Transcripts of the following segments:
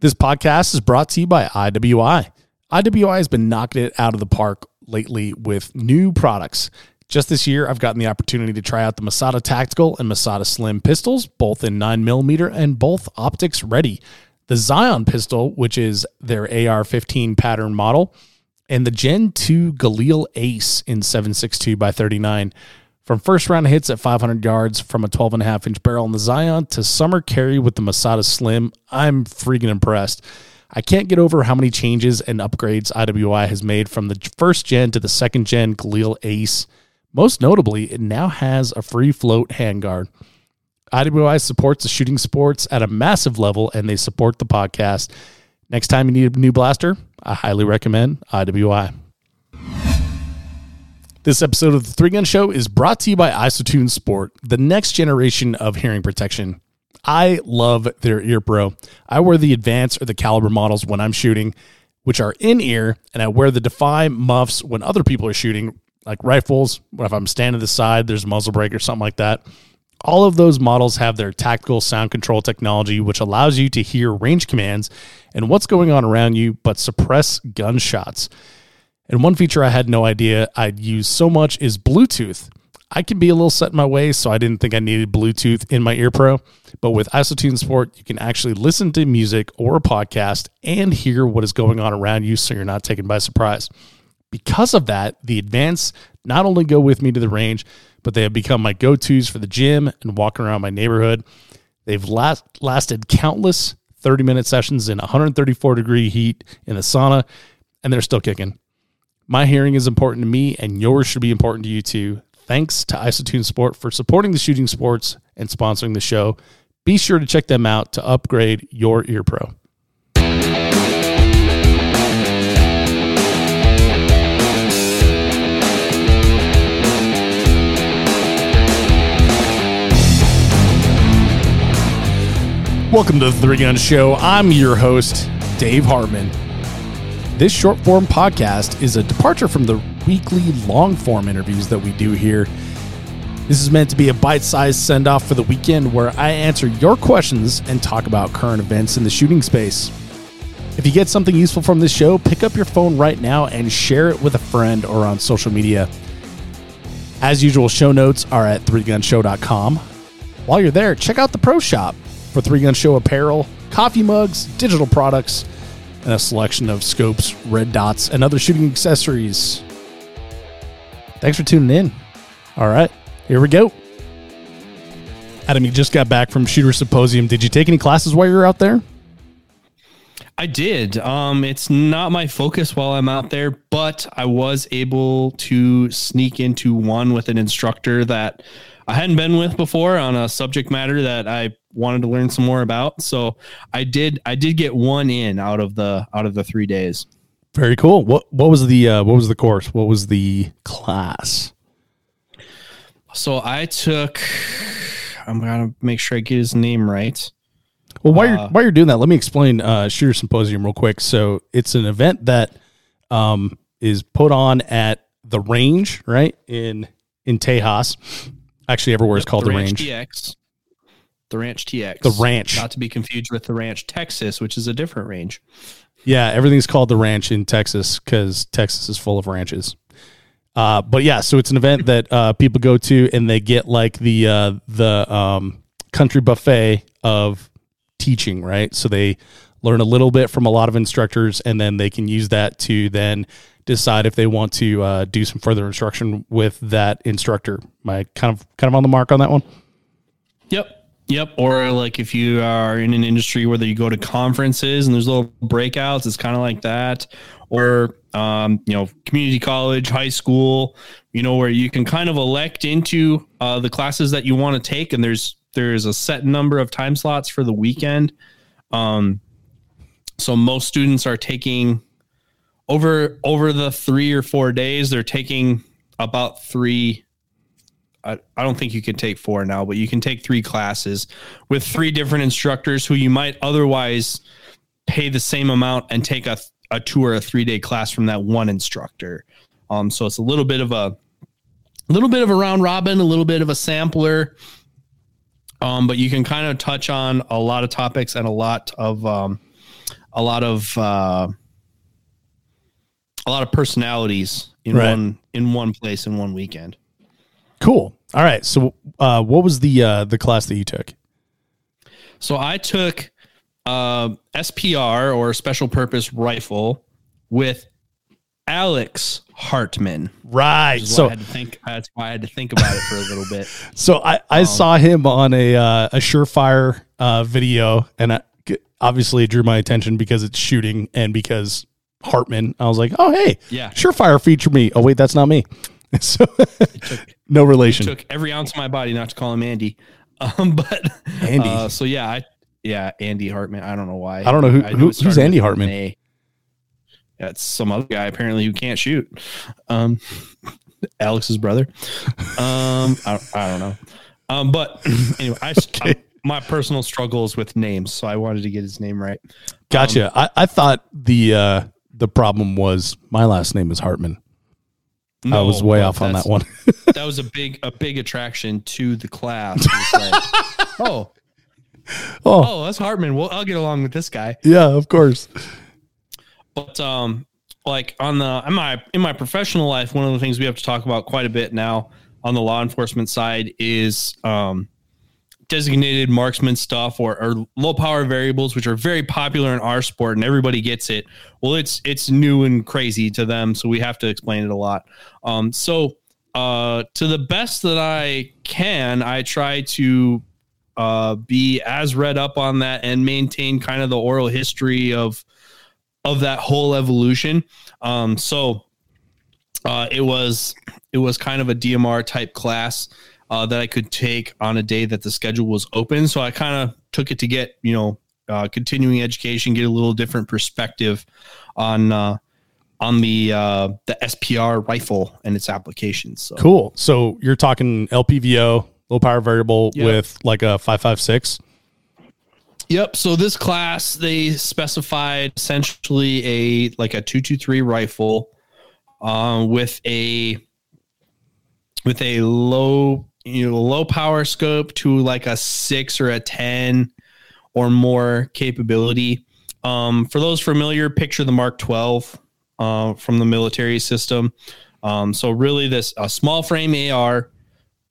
This podcast is brought to you by IWI. IWI has been knocking it out of the park lately with new products. Just this year, I've gotten the opportunity to try out the Masada Tactical and Masada Slim pistols, both in 9mm and both optics ready. The Zion pistol, which is their AR 15 pattern model, and the Gen 2 Galil Ace in 7.62 by 39. From first round hits at 500 yards from a 12 and a half inch barrel in the Zion to summer carry with the Masada Slim, I'm freaking impressed. I can't get over how many changes and upgrades IWI has made from the first gen to the second gen Galil Ace. Most notably, it now has a free float handguard. IWI supports the shooting sports at a massive level and they support the podcast. Next time you need a new blaster, I highly recommend IWI. This episode of the Three Gun Show is brought to you by ISOtunes Sport, the next generation of hearing protection. I love their ear pro. I wear the advanced or the caliber models when I'm shooting, which are in ear, and I wear the Defy muffs when other people are shooting, like rifles. If I'm standing to the side, there's a muzzle brake or something like that. All of those models have their tactical sound control technology, which allows you to hear range commands and what's going on around you, but suppress gunshots. And one feature I had no idea I'd use so much is Bluetooth. I can be a little set in my ways, so I didn't think I needed Bluetooth in my ear pro. But with ISOtunes Sport, you can actually listen to music or a podcast and hear what is going on around you so you're not taken by surprise. Because of that, the Advance not only go with me to the range, but they have become my go tos for the gym and walking around my neighborhood. They've last, lasted countless 30 minute sessions in 134 degree heat in the sauna, and they're still kicking. My hearing is important to me, and yours should be important to you too. Thanks to ISOtunes Sport for supporting the shooting sports and sponsoring the show. Be sure to check them out to upgrade your ear pro. Welcome to the Three Gun Show. I'm your host, Dave Hartman. This short form podcast is a departure from the weekly long form interviews that we do here. This is meant to be a bite sized send off for the weekend where I answer your questions and talk about current events in the shooting space. If you get something useful from this show, pick up your phone right now and share it with a friend or on social media. As usual, show notes are at 3gunshow.com. While you're there, check out the Pro Shop for 3 Gun Show apparel, coffee mugs, digital products, and a selection of scopes, red dots, and other shooting accessories. Thanks for tuning in. All right, here we go. Adam, you just got back from Shooter Symposium. Did you take any classes while you were out there? I did. Um, it's not my focus while I'm out there, but I was able to sneak into one with an instructor that I hadn't been with before on a subject matter that I wanted to learn some more about. So I did I did get one in out of the out of the three days. Very cool. What what was the uh, what was the course? What was the class? So I took. I'm gonna make sure I get his name right. Well, while you're uh, while you're doing that, let me explain uh, Shooter Symposium real quick. So it's an event that um, is put on at the range, right in in Tejas, Actually, everywhere is called the, the Range. TX. The Ranch TX. The Ranch. Not to be confused with the Ranch Texas, which is a different range. Yeah, everything's called the Ranch in Texas because Texas is full of ranches. Uh, but yeah, so it's an event that uh, people go to and they get like the uh, the um, country buffet of teaching, right? So they learn a little bit from a lot of instructors, and then they can use that to then decide if they want to uh, do some further instruction with that instructor. Am I kind of kind of on the mark on that one? Yep. Yep. Or like if you are in an industry where you go to conferences and there's little breakouts, it's kind of like that. Or um, you know, community college, high school, you know, where you can kind of elect into uh, the classes that you want to take, and there's there's a set number of time slots for the weekend. Um, so most students are taking over over the three or four days, they're taking about three. I, I don't think you can take four now, but you can take three classes with three different instructors who you might otherwise pay the same amount and take a, a two or a three day class from that one instructor. Um, so it's a little bit of a, little bit of a round robin, a little bit of a sampler. Um, but you can kind of touch on a lot of topics and a lot of um, a lot of uh, a lot of personalities in Right. one in one place in one weekend. Cool. All right. So, uh, what was the uh, the class that you took? So I took uh, SPR or special purpose rifle with Alex Hartman. Right. So I had to think. That's why I had to think about it for a little bit. so I, I saw him on a uh, a Surefire uh, video, and I, obviously drew my attention because it's shooting and because Hartman. I was like, oh hey, Yeah. Surefire featured me. Oh wait, that's not me. So took- no relation. Took every ounce of my body not to call him Andy. Um, but Andy. Uh, so yeah, I yeah Andy Hartman. I don't know why. I don't know who- who- who's Andy Hartman? A. That's some other guy apparently who can't shoot. Um, Alex's brother. Um, I, I don't know. Um, but anyway, I, Okay. My personal struggles with names, so I wanted to get his name right. Gotcha. I, I thought the uh, the problem was my last name is Hartman. I was way off on that one. that was a big a big attraction to the class. Like, oh, oh, oh, that's Hartman. Well, I'll get along with this guy. yeah, of course. But um, like on the in my in my professional life, one of the things we have to talk about quite a bit now on the law enforcement side is um, designated marksman stuff or, or low power variables, which are very popular in our sport and everybody gets it. Well, it's it's new and crazy to them, so we have to explain it a lot. Um, so uh, to the best that I can, I try to uh, be as read up on that and maintain kind of the oral history of of that whole evolution. Um, so uh, it was it was kind of a DMR type class uh, that I could take on a day that the schedule was open. So I kind of took it to get you know uh, continuing education, get a little different perspective on uh, on the uh, the SPR rifle and its applications. So Cool. So you're talking LPVO, low power variable Yeah. with like a five five six. Yep. So this class they specified essentially a like a two two three rifle, uh, with a with a low you know low power scope to like a six or a ten or more capability. Um, for those familiar, picture the Mark twelve uh, from the military system. Um, so really, this a small frame AR,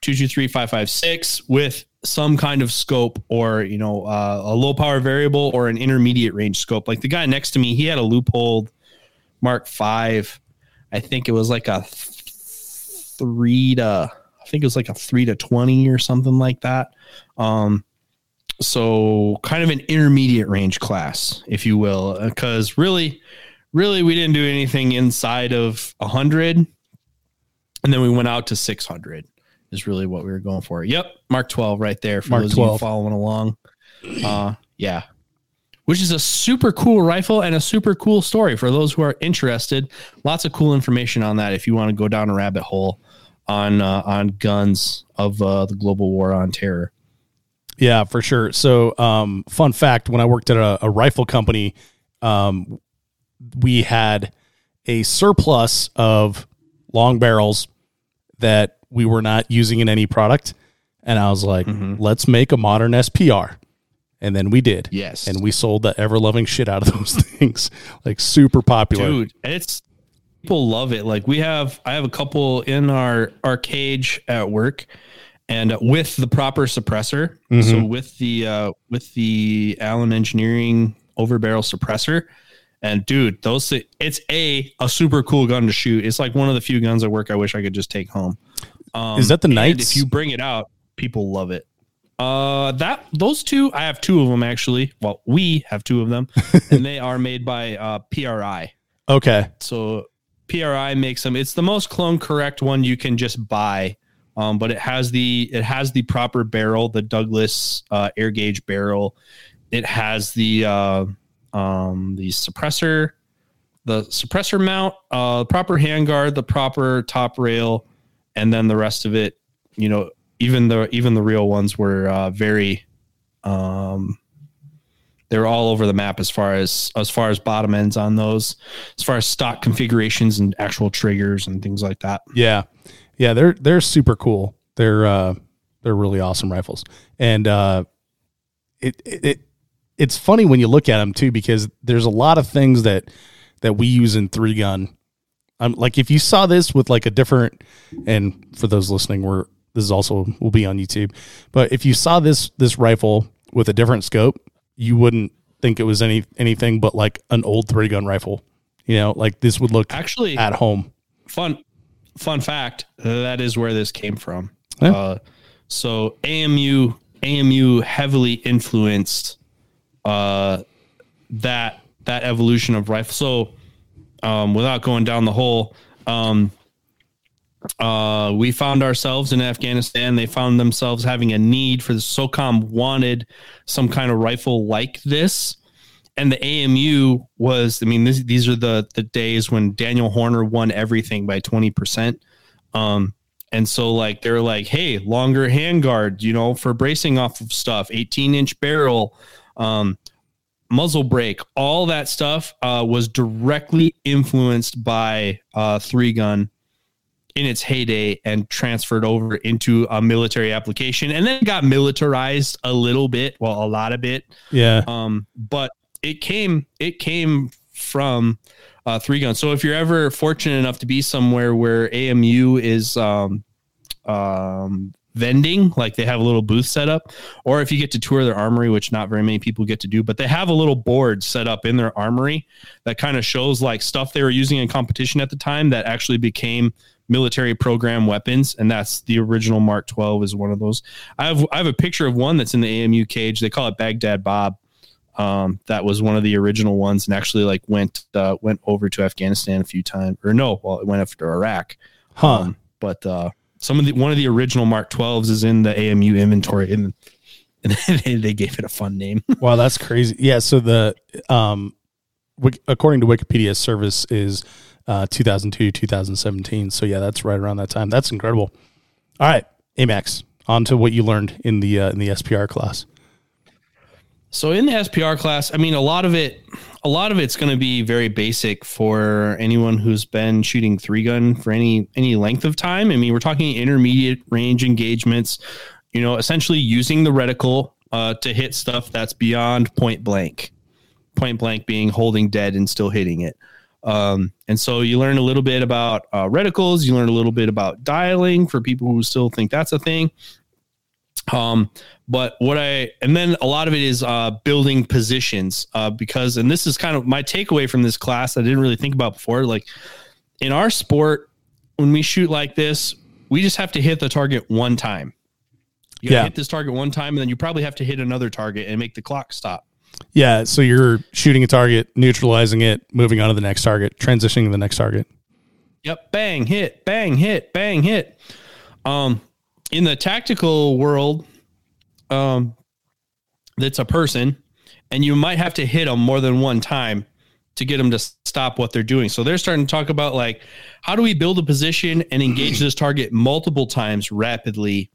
two two three five five six with some kind of scope or you know uh, a low power variable or an intermediate range scope. Like the guy next to me, he had a Leupold Mark Five. I think it was like a three to think it was like a three to twenty or something like that. Um, so kind of an intermediate range class, if you will, because really, really we didn't do anything inside of a hundred, and then we went out to six hundred. Is really what we were going for. Yep, Mark twelve right there for Mark those of you 12. following along. Uh, yeah, which is a super cool rifle and a super cool story for those who are interested. Lots of cool information on that if you want to go down a rabbit hole on uh, on guns of uh, the global war on terror. Yeah, for sure. So, um, fun fact: when I worked at a, a rifle company, um, we had a surplus of long barrels that we were not using in any product, and I was like, "Let's make a modern SPR," and then we did. Yes. and we sold the ever loving shit out of those things, like super popular. dude it's people love it. Like we have i have a couple in our our cage at work and with the proper suppressor. So with the uh with the allen engineering over barrel suppressor. And dude those it's a a super cool gun to shoot. It's like one of the few guns at work i wish i could just take home. Um, Is that the and Knights? if you bring it out people love it. Uh that those two i have two of them actually. Well we have two of them. And they are made by uh pri Okay, so PRI makes them. It's the most clone correct one you can just buy, um, but it has the it has the proper barrel, the Douglas uh, air gauge barrel. It has the uh, um, the suppressor, the suppressor mount, uh, proper handguard, the proper top rail, and then the rest of it. You know, even the even the real ones were uh, very. Um, they were all over the map as far as as far as bottom ends on those, as far as stock configurations and actual triggers and things like that. Yeah. Yeah, they're they're super cool. They're uh they're really awesome rifles. And uh it it, it it's funny when you look at them too because there's a lot of things that that we use in three gun. I'm like if you saw this with like a different, and for those listening, we're this is also will be on YouTube. But if you saw this this rifle with a different scope, you wouldn't think it was any anything but like an old three gun rifle. You know, like this would look Actually, at home. fun fun fact that is where this came from Yeah. uh, so amu amu heavily influenced uh, that that evolution of rifle so um, without going down the hole um, uh, we found ourselves in afghanistan. They found themselves having a need for the socom wanted some kind of rifle like this. And the AMU was, I mean, this, these are the the days when Daniel Horner won everything by twenty percent. Um, and so like they're like, hey, longer handguard, you know, for bracing off of stuff, eighteen inch barrel, um, muzzle brake, all that stuff uh, was directly influenced by uh, three gun in its heyday and transferred over into a military application, and then got militarized a little bit, well, a lot of it Yeah. um, but it came it came from uh, three guns. So if you're ever fortunate enough to be somewhere where AMU is um, um, vending, like they have a little booth set up, or if you get to tour their armory, which not very many people get to do, but they have a little board set up in their armory that kind of shows like stuff they were using in competition at the time that actually became military program weapons and that's the original mark 12 is one of those. I have i have a picture of one that's in the amu cage. They call it baghdad bob. Um, that was one of the original ones and actually like went uh, went over to Afghanistan a few times or no well it went after Iraq. Huh. um, but uh, some of the one of the original Mark 12s is in the AMU inventory and, and they, they gave it a fun name. Wow, that's crazy. Yeah, so the um according to Wikipedia service is uh 2002 2017. So yeah, that's right around that time. That's incredible. All right, Amax, on to what you learned in the uh, in the SPR class. So in the SPR class, I mean, a lot of it, a lot of it's going to be very basic for anyone who's been shooting three gun for any any length of time. I mean, we're talking intermediate range engagements. You know, essentially using the reticle uh, to hit stuff that's beyond point blank. Point blank being holding dead and still hitting it. Um, and so you learn a little bit about uh, reticles. You learn a little bit about dialing for people who still think that's a thing. Um, but what I and then a lot of it is uh, building positions uh, because and this is kind of my takeaway from this class I didn't really think about before. Like in our sport, when we shoot like this, we just have to hit the target one time. You Yeah. hit this target one time, and then you probably have to hit another target and make the clock stop. Yeah, so you're shooting a target, neutralizing it, moving on to the next target, transitioning to the next target. Yep. Bang, hit, bang, hit, bang, hit. Um, in the tactical world, um, that's a person, and you might have to hit them more than one time to get them to stop what they're doing. So they're starting to talk about like, how do we build a position and engage this target multiple times rapidly?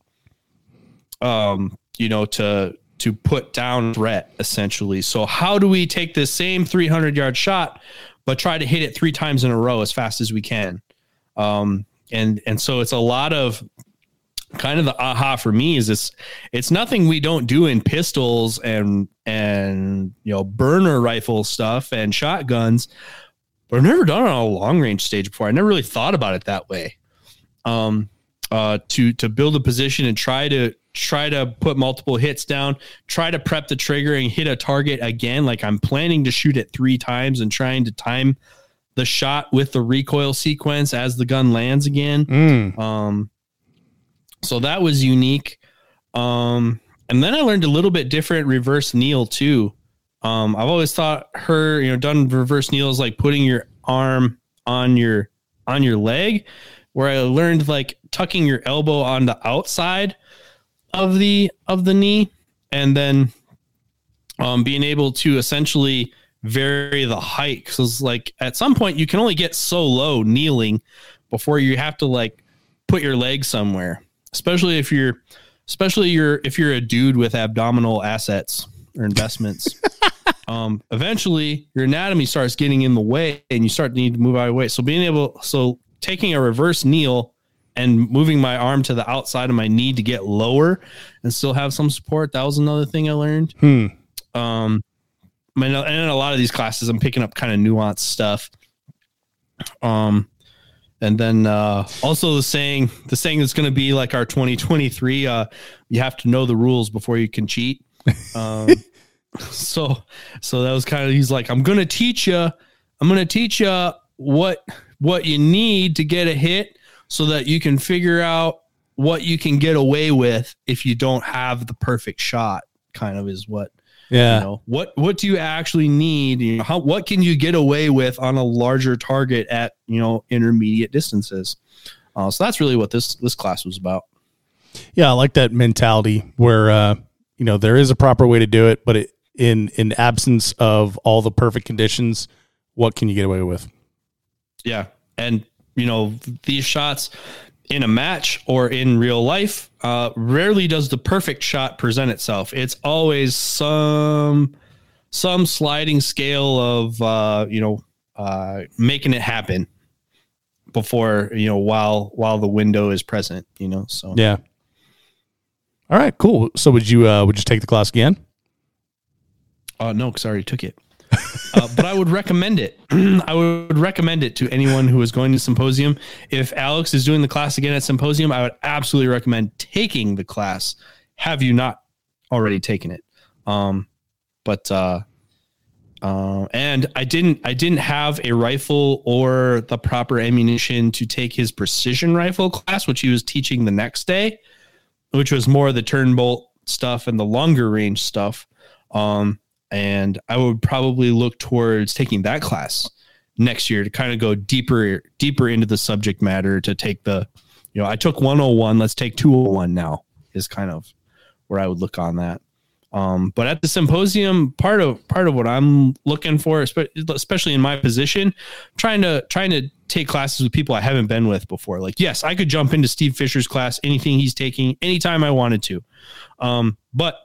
Um, you know, to to put down threat essentially. So how do we take this same 300 yard shot, but try to hit it three times in a row as fast as we can? Um, and and so it's a lot of kind of the aha for me is this it's nothing we don't do in pistols and and you know burner rifle stuff and shotguns but i've never done it on a long range stage before i never really thought about it that way um uh to to build a position and try to try to put multiple hits down try to prep the trigger and hit a target again like i'm planning to shoot it three times and trying to time the shot with the recoil sequence as the gun lands again Mm. um, so that was unique. Um, and then I learned a little bit different reverse kneel too. Um, I've always thought her, you know, done reverse kneels like putting your arm on your on your leg, where I learned like tucking your elbow on the outside of the of the knee, and then um, being able to essentially vary the height. Because like at some point you can only get so low kneeling before you have to like put your leg somewhere especially if you're especially you're if you're a dude with abdominal assets or investments um eventually your anatomy starts getting in the way and you start to need to move out of the way so being able so taking a reverse kneel and moving my arm to the outside of my knee to get lower and still have some support that was another thing i learned Hmm. um and in a lot of these classes, I'm picking up kind of nuanced stuff. Um, and then uh, also the saying, the saying that's going to be like our 2023. Uh, you have to know the rules before you can cheat. Um, so, so that was kind of he's like, I'm going to teach you. I'm going to teach you what what you need to get a hit, so that you can figure out what you can get away with if you don't have the perfect shot. Kind of is what Yeah. you know what what do you actually need you know, how what can you get away with on a larger target at you know intermediate distances uh, so that's really what this this class was about Yeah, I like that mentality where uh, you know there is a proper way to do it, but it, in in absence of all the perfect conditions, what can you get away with? yeah and you know these shots in a match or in real life uh rarely does the perfect shot present itself it's always some some sliding scale of uh you know uh making it happen before you know while while the window is present you know so Yeah. All right, cool. So would you uh, would you take the class again? Uh, no, because I already took it. Uh, but I would recommend it. I would recommend it to anyone who is going to symposium. If Alex is doing the class again at symposium, I would absolutely recommend taking the class. Have you not already taken it? Um, but uh, uh, and I didn't. I didn't have a rifle or the proper ammunition to take his precision rifle class, which he was teaching the next day, which was more the turn bolt stuff and the longer range stuff. Um, and I would probably look towards taking that class next year to kind of go deeper deeper into the subject matter to take the you know I took 101 let's take 201 now is kind of where I would look on that. Um, but at the symposium part of part of what I'm looking for especially in my position trying to trying to take classes with people I haven't been with before. Like yes I could jump into Steve Fisher's class anything he's taking anytime I wanted to. Um, but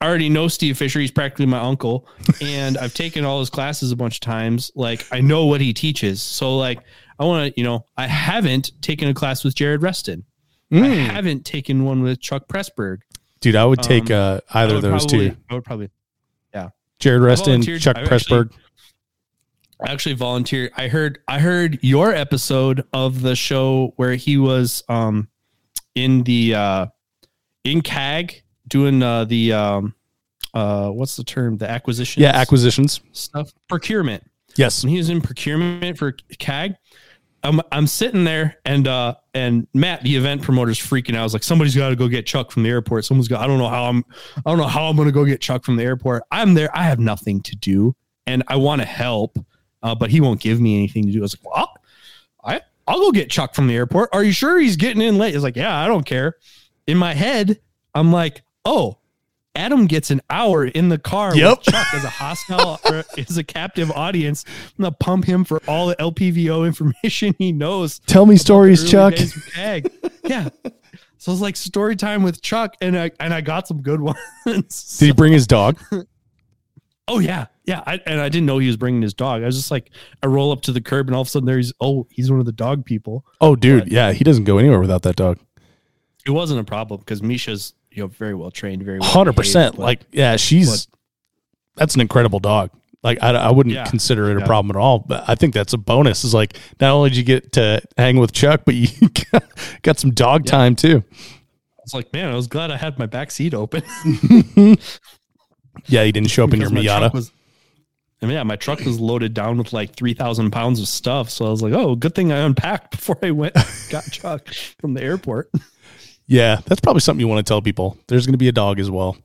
I already know Steve Fisher. He's practically my uncle, and I've taken all his classes a bunch of times. Like I know what he teaches. So like I want to, you know, I haven't taken a class with Jared Reston. I Mm. haven't taken one with Chuck Pressburg. Dude, I would take Um, uh, I either of those probably, two. I would probably. Yeah. Jared Reston, Chuck I've actually- Pressburg. I actually volunteered. I heard I heard your episode of the show where he was um in the uh in CAG doing uh the um uh what's the term the acquisition Yeah, acquisitions. stuff procurement Yes. when he was in procurement for CAG, I'm I'm sitting there and uh and Matt, the event promoter's freaking out. I was like, somebody's got to go get Chuck from the airport. Someone's got. I don't know how I'm. I don't know how I'm going to go get Chuck from the airport. I'm there. I have nothing to do, and I want to help, uh, but he won't give me anything to do. I was like, well, I I'll go get Chuck from the airport. Are you sure he's getting in late? He's like, yeah, I don't care. In my head, I'm like, oh. Adam gets an hour in the car Yep. with Chuck as a hostile or as a captive audience. I'm gonna pump him for all the LPVO information he knows. Tell me stories, Chuck. days with CAG. yeah. So it's like story time with Chuck, and I and I got some good ones. Did he bring his dog? oh yeah, yeah. I, and I didn't know he was bringing his dog. I was just like, I roll up to the curb, and all of a sudden there's oh, he's one of the dog people. Oh, dude, yeah, he doesn't go anywhere without that dog. It wasn't a problem because Misha's you know very well trained, very well Hundred percent. behaved, Like, yeah, she's that's an incredible dog. Like, I, I wouldn't Yeah. consider it a Yeah. problem at all. But I think that's a bonus. Is like not only did you get to hang with Chuck, but you got, got some dog Yeah. time too. I was like, man, I was glad I had my back seat open. Yeah, he didn't show up in your Miata. was- I mean, yeah, my truck was loaded down with like three thousand pounds of stuff. So I was like, oh, good thing I unpacked before I went got Chuck from the airport. Yeah, that's probably something you want to tell people. There's going to be a dog as well.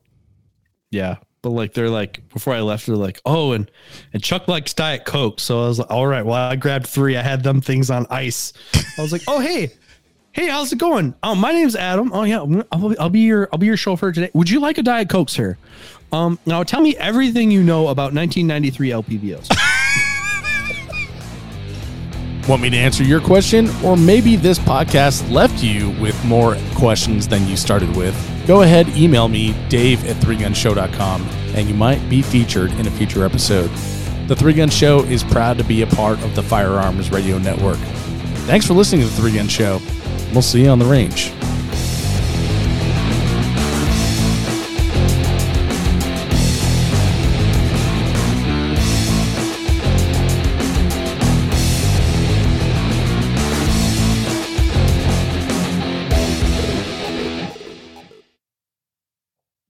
Yeah. But like they're like before I left, they're like, oh, and and Chuck likes Diet Coke. So I was like, all right, well, I grabbed three. I had them things on ice. I was like, oh hey, hey, how's it going? Oh, my name's Adam. Oh yeah, I'll, be- I'll be your I'll be your chauffeur today. Would you like a Diet Coke, sir? Um, now tell me everything you know about 1993 LPVOs. Want me to answer your question? Or maybe this podcast left you with more questions than you started with? Go ahead, email me, dave at 3gunshow.com, and you might be featured in a future episode. The Three Gun Show is proud to be a part of the Firearms Radio Network. Thanks for listening to The Three Gun Show. We'll see you on the range.